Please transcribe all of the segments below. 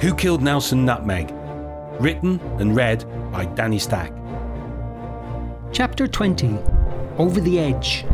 Who Killed Nelson Nutmeg? Written and read by Danny Stack. Chapter 20 Over the Edge.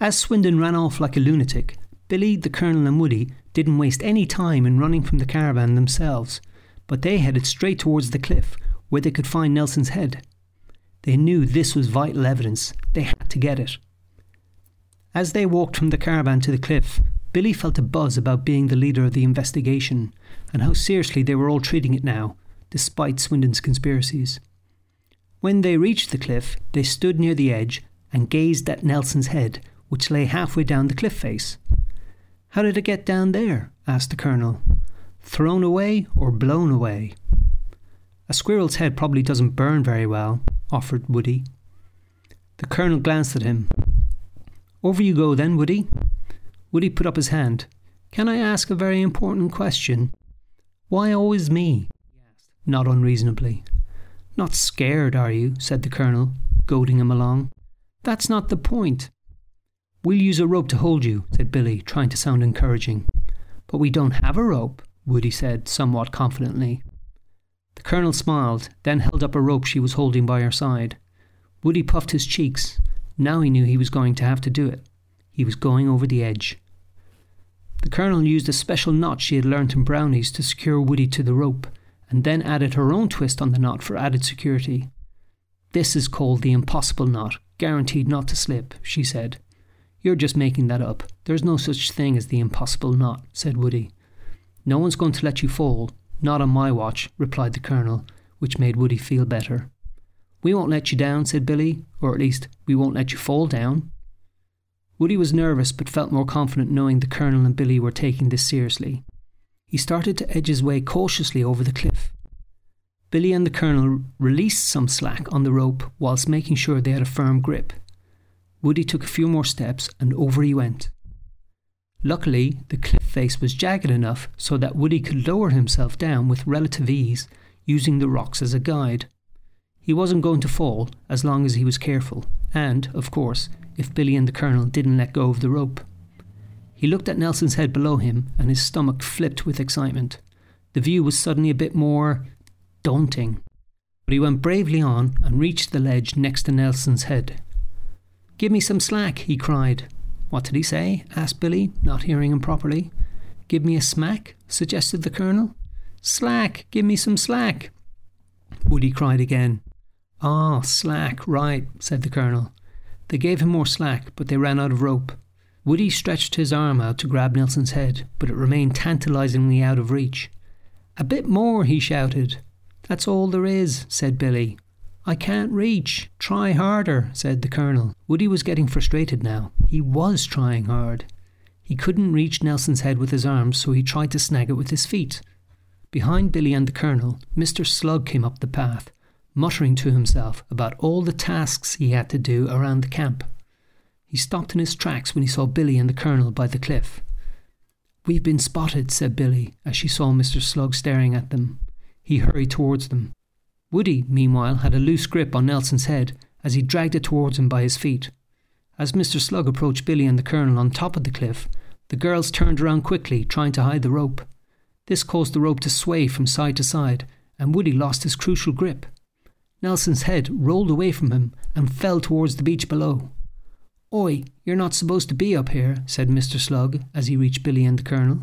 As Swindon ran off like a lunatic, Billy, the Colonel, and Woody didn't waste any time in running from the caravan themselves, but they headed straight towards the cliff where they could find Nelson's head. They knew this was vital evidence. They had to get it. As they walked from the caravan to the cliff, Billy felt a buzz about being the leader of the investigation and how seriously they were all treating it now, despite Swindon's conspiracies. When they reached the cliff, they stood near the edge and gazed at Nelson's head, which lay halfway down the cliff face. How did it get down there? asked the Colonel. Thrown away or blown away? A squirrel's head probably doesn't burn very well, offered Woody. The Colonel glanced at him. Over you go then, Woody. Woody put up his hand. Can I ask a very important question? Why always me? he asked, not unreasonably. Not scared, are you? said the Colonel, goading him along. That's not the point. We'll use a rope to hold you, said Billy, trying to sound encouraging. But we don't have a rope, Woody said, somewhat confidently. The Colonel smiled, then held up a rope she was holding by her side. Woody puffed his cheeks. Now he knew he was going to have to do it. He was going over the edge. The Colonel used a special knot she had learnt in Brownies to secure Woody to the rope, and then added her own twist on the knot for added security. This is called the impossible knot, guaranteed not to slip, she said. You're just making that up. There's no such thing as the impossible knot, said Woody. No one's going to let you fall. Not on my watch, replied the Colonel, which made Woody feel better. We won't let you down, said Billy, or at least we won't let you fall down. Woody was nervous but felt more confident knowing the Colonel and Billy were taking this seriously. He started to edge his way cautiously over the cliff. Billy and the Colonel released some slack on the rope whilst making sure they had a firm grip. Woody took a few more steps and over he went. Luckily, the cliff face was jagged enough so that Woody could lower himself down with relative ease, using the rocks as a guide. He wasn't going to fall as long as he was careful, and, of course, if Billy and the Colonel didn't let go of the rope. He looked at Nelson's head below him, and his stomach flipped with excitement. The view was suddenly a bit more daunting. But he went bravely on and reached the ledge next to Nelson's head. Give me some slack, he cried. What did he say? asked Billy, not hearing him properly. Give me a smack, suggested the Colonel. Slack, give me some slack. Woody cried again. Ah, slack, right, said the Colonel. They gave him more slack, but they ran out of rope. Woody stretched his arm out to grab Nelson's head, but it remained tantalizingly out of reach. A bit more, he shouted. That's all there is, said Billy. I can't reach. Try harder, said the Colonel. Woody was getting frustrated now. He was trying hard. He couldn't reach Nelson's head with his arms, so he tried to snag it with his feet. Behind Billy and the Colonel, Mr. Slug came up the path, muttering to himself about all the tasks he had to do around the camp. He stopped in his tracks when he saw Billy and the Colonel by the cliff. We've been spotted, said Billy, as she saw Mr. Slug staring at them. He hurried towards them. Woody, meanwhile, had a loose grip on Nelson's head as he dragged it towards him by his feet. As Mr. Slug approached Billy and the Colonel on top of the cliff, the girls turned around quickly, trying to hide the rope. This caused the rope to sway from side to side, and Woody lost his crucial grip. Nelson's head rolled away from him and fell towards the beach below. Oi, you're not supposed to be up here, said Mr. Slug as he reached Billy and the Colonel.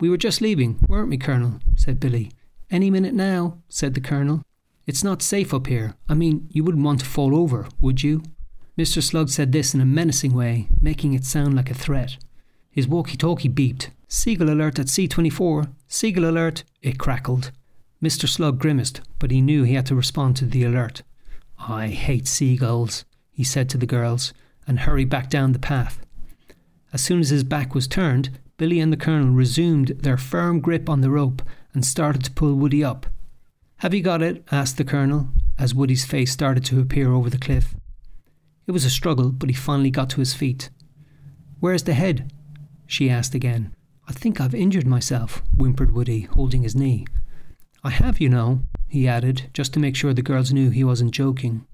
We were just leaving, weren't we, Colonel? said Billy. Any minute now, said the Colonel. It's not safe up here. I mean, you wouldn't want to fall over, would you? Mr. Slug said this in a menacing way, making it sound like a threat. His walkie talkie beeped. Seagull alert at C24. Seagull alert. It crackled. Mr. Slug grimaced, but he knew he had to respond to the alert. I hate seagulls, he said to the girls, and hurried back down the path. As soon as his back was turned, Billy and the Colonel resumed their firm grip on the rope and started to pull Woody up. Have you got it? asked the Colonel, as Woody's face started to appear over the cliff. It was a struggle, but he finally got to his feet. Where's the head? she asked again. I think I've injured myself, whimpered Woody, holding his knee. I have, you know, he added, just to make sure the girls knew he wasn't joking.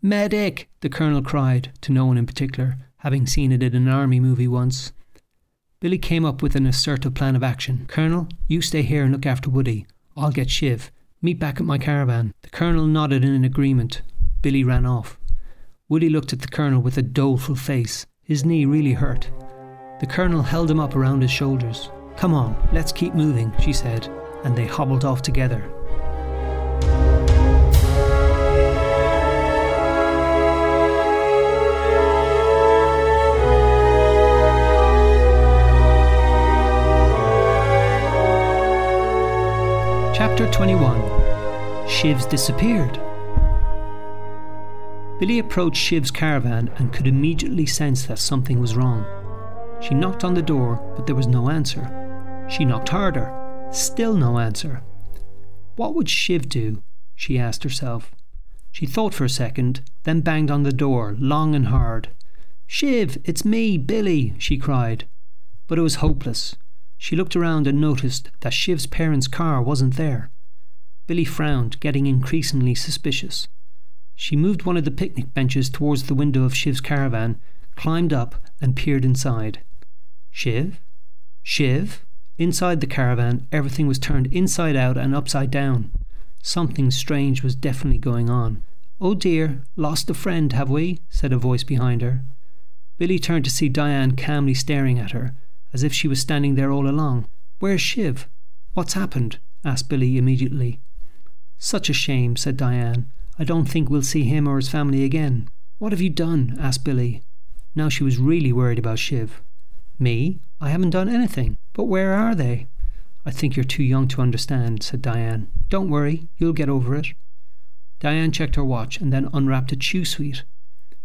Medic! the Colonel cried, to no one in particular, having seen it in an army movie once. Billy came up with an assertive plan of action. Colonel, you stay here and look after Woody. I'll get Shiv. Meet back at my caravan. The Colonel nodded in agreement. Billy ran off. Woody looked at the Colonel with a doleful face. His knee really hurt. The Colonel held him up around his shoulders. Come on, let's keep moving, she said, and they hobbled off together. Chapter 21 Shiv's disappeared. Billy approached Shiv's caravan and could immediately sense that something was wrong. She knocked on the door, but there was no answer. She knocked harder, still no answer. What would Shiv do? she asked herself. She thought for a second, then banged on the door, long and hard. Shiv, it's me, Billy, she cried. But it was hopeless. She looked around and noticed that Shiv's parents' car wasn't there. Billy frowned, getting increasingly suspicious. She moved one of the picnic benches towards the window of Shiv's caravan, climbed up, and peered inside. Shiv? Shiv? Inside the caravan, everything was turned inside out and upside down. Something strange was definitely going on. Oh dear, lost a friend, have we? said a voice behind her. Billy turned to see Diane calmly staring at her, as if she was standing there all along. Where's Shiv? What's happened? asked Billy immediately. Such a shame, said Diane. I don't think we'll see him or his family again. What have you done? asked Billy. Now she was really worried about Shiv. Me? I haven't done anything. But where are they? I think you're too young to understand, said Diane. Don't worry, you'll get over it. Diane checked her watch and then unwrapped a chew sweet.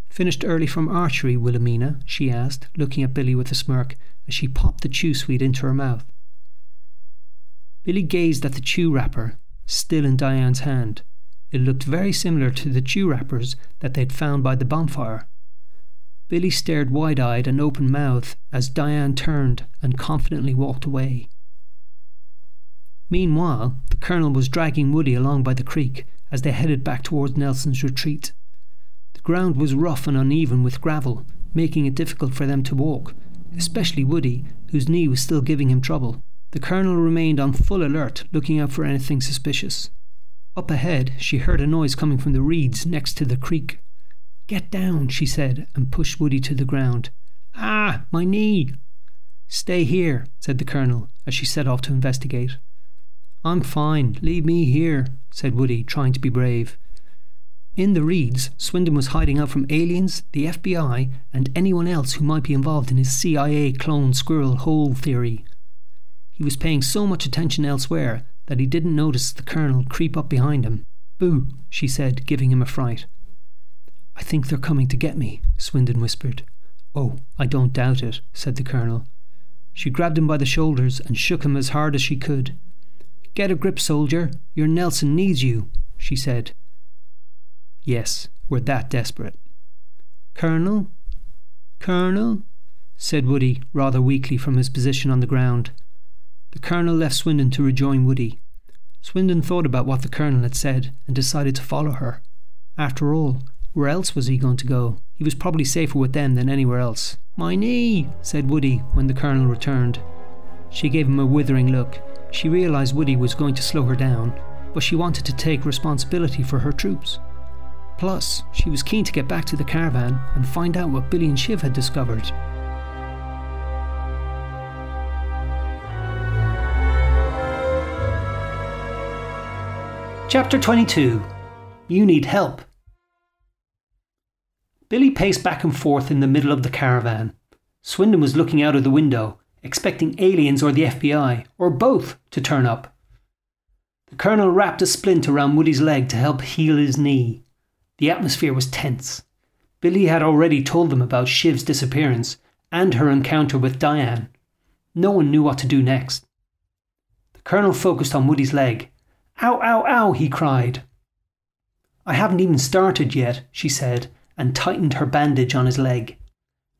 Finished early from archery, Wilhelmina? she asked, looking at Billy with a smirk as she popped the chew sweet into her mouth. Billy gazed at the chew wrapper, still in Diane's hand. It looked very similar to the chew wrappers that they'd found by the bonfire. Billy stared wide eyed and open mouthed as Diane turned and confidently walked away. Meanwhile, the Colonel was dragging Woody along by the creek as they headed back towards Nelson's retreat. The ground was rough and uneven with gravel, making it difficult for them to walk, especially Woody, whose knee was still giving him trouble. The Colonel remained on full alert, looking out for anything suspicious. Up ahead, she heard a noise coming from the reeds next to the creek. Get down, she said, and pushed Woody to the ground. Ah, my knee! Stay here, said the Colonel, as she set off to investigate. I'm fine, leave me here, said Woody, trying to be brave. In the reeds, Swindon was hiding out from aliens, the FBI, and anyone else who might be involved in his CIA clone squirrel hole theory. He was paying so much attention elsewhere that he didn't notice the colonel creep up behind him. Boo, she said, giving him a fright. I think they're coming to get me, Swindon whispered. Oh, I don't doubt it, said the colonel. She grabbed him by the shoulders and shook him as hard as she could. Get a grip, soldier. Your Nelson needs you, she said. Yes, we're that desperate. Colonel? Colonel? said Woody, rather weakly from his position on the ground. The Colonel left Swindon to rejoin Woody. Swindon thought about what the Colonel had said and decided to follow her. After all, where else was he going to go? He was probably safer with them than anywhere else. My knee, said Woody when the Colonel returned. She gave him a withering look. She realised Woody was going to slow her down, but she wanted to take responsibility for her troops. Plus, she was keen to get back to the caravan and find out what Billy and Shiv had discovered. Chapter 22 You Need Help. Billy paced back and forth in the middle of the caravan. Swindon was looking out of the window, expecting aliens or the FBI, or both, to turn up. The Colonel wrapped a splint around Woody's leg to help heal his knee. The atmosphere was tense. Billy had already told them about Shiv's disappearance and her encounter with Diane. No one knew what to do next. The Colonel focused on Woody's leg Ow, ow, ow, he cried. I haven't even started yet, she said, and tightened her bandage on his leg.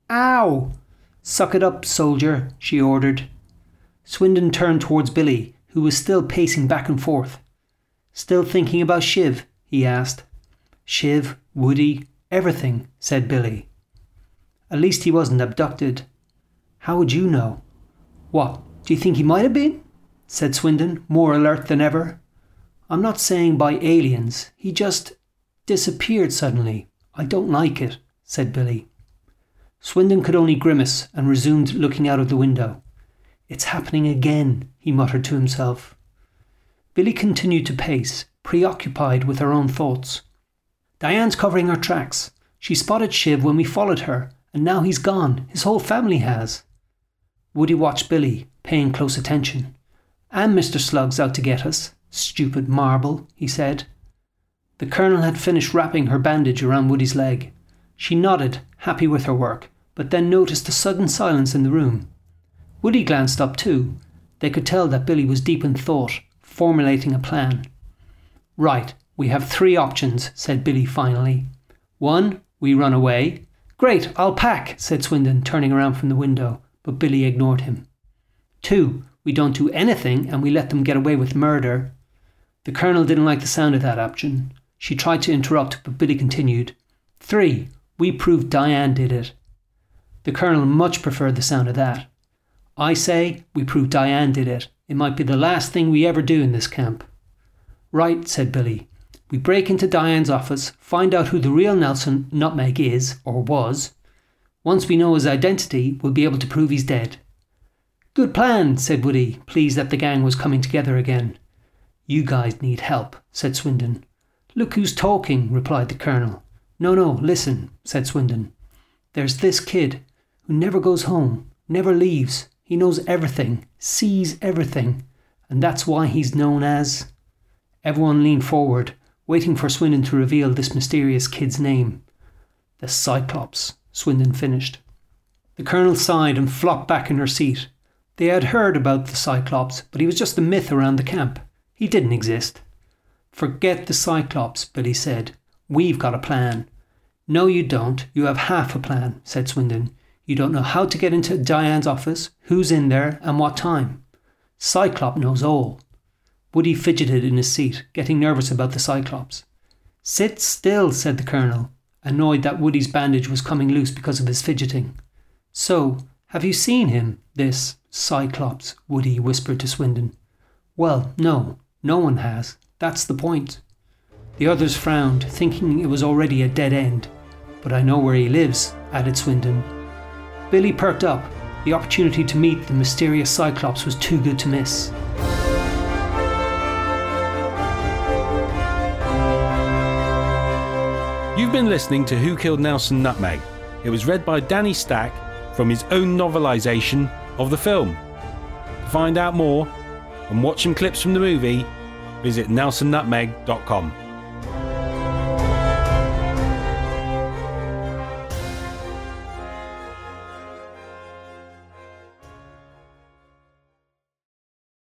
Ow! Suck it up, soldier, she ordered. Swindon turned towards Billy, who was still pacing back and forth. Still thinking about Shiv? he asked. Shiv, Woody, everything, said Billy. At least he wasn't abducted. How would you know? What, do you think he might have been? said Swindon, more alert than ever. I'm not saying by aliens. He just disappeared suddenly. I don't like it, said Billy. Swindon could only grimace and resumed looking out of the window. It's happening again, he muttered to himself. Billy continued to pace, preoccupied with her own thoughts. Diane's covering her tracks. She spotted Shiv when we followed her, and now he's gone. His whole family has. Woody watched Billy, paying close attention. And Mr. Slug's out to get us. Stupid marble, he said. The Colonel had finished wrapping her bandage around Woody's leg. She nodded, happy with her work, but then noticed a sudden silence in the room. Woody glanced up too. They could tell that Billy was deep in thought, formulating a plan. Right, we have three options, said Billy finally. One, we run away. Great, I'll pack, said Swindon, turning around from the window, but Billy ignored him. Two, we don't do anything and we let them get away with murder. The Colonel didn't like the sound of that option. She tried to interrupt, but Billy continued. Three, we prove Diane did it. The Colonel much preferred the sound of that. I say we prove Diane did it. It might be the last thing we ever do in this camp. Right, said Billy. We break into Diane's office, find out who the real Nelson Nutmeg is, or was. Once we know his identity, we'll be able to prove he's dead. Good plan, said Woody, pleased that the gang was coming together again. You guys need help, said Swindon. Look who's talking, replied the Colonel. No, no, listen, said Swindon. There's this kid who never goes home, never leaves. He knows everything, sees everything, and that's why he's known as. Everyone leaned forward, waiting for Swindon to reveal this mysterious kid's name. The Cyclops, Swindon finished. The Colonel sighed and flopped back in her seat. They had heard about the Cyclops, but he was just a myth around the camp. He didn't exist. Forget the Cyclops, Billy said. We've got a plan. No, you don't. You have half a plan, said Swindon. You don't know how to get into Diane's office, who's in there, and what time. Cyclop knows all. Woody fidgeted in his seat, getting nervous about the Cyclops. Sit still, said the Colonel, annoyed that Woody's bandage was coming loose because of his fidgeting. So, have you seen him, this Cyclops? Woody whispered to Swindon. Well, no, no one has. That's the point. The others frowned, thinking it was already a dead end. But I know where he lives, added Swindon. Billy perked up. The opportunity to meet the mysterious Cyclops was too good to miss. You've been listening to Who Killed Nelson Nutmeg. It was read by Danny Stack from his own novelisation of the film. To find out more and watch some clips from the movie, visit nelsonnutmeg.com.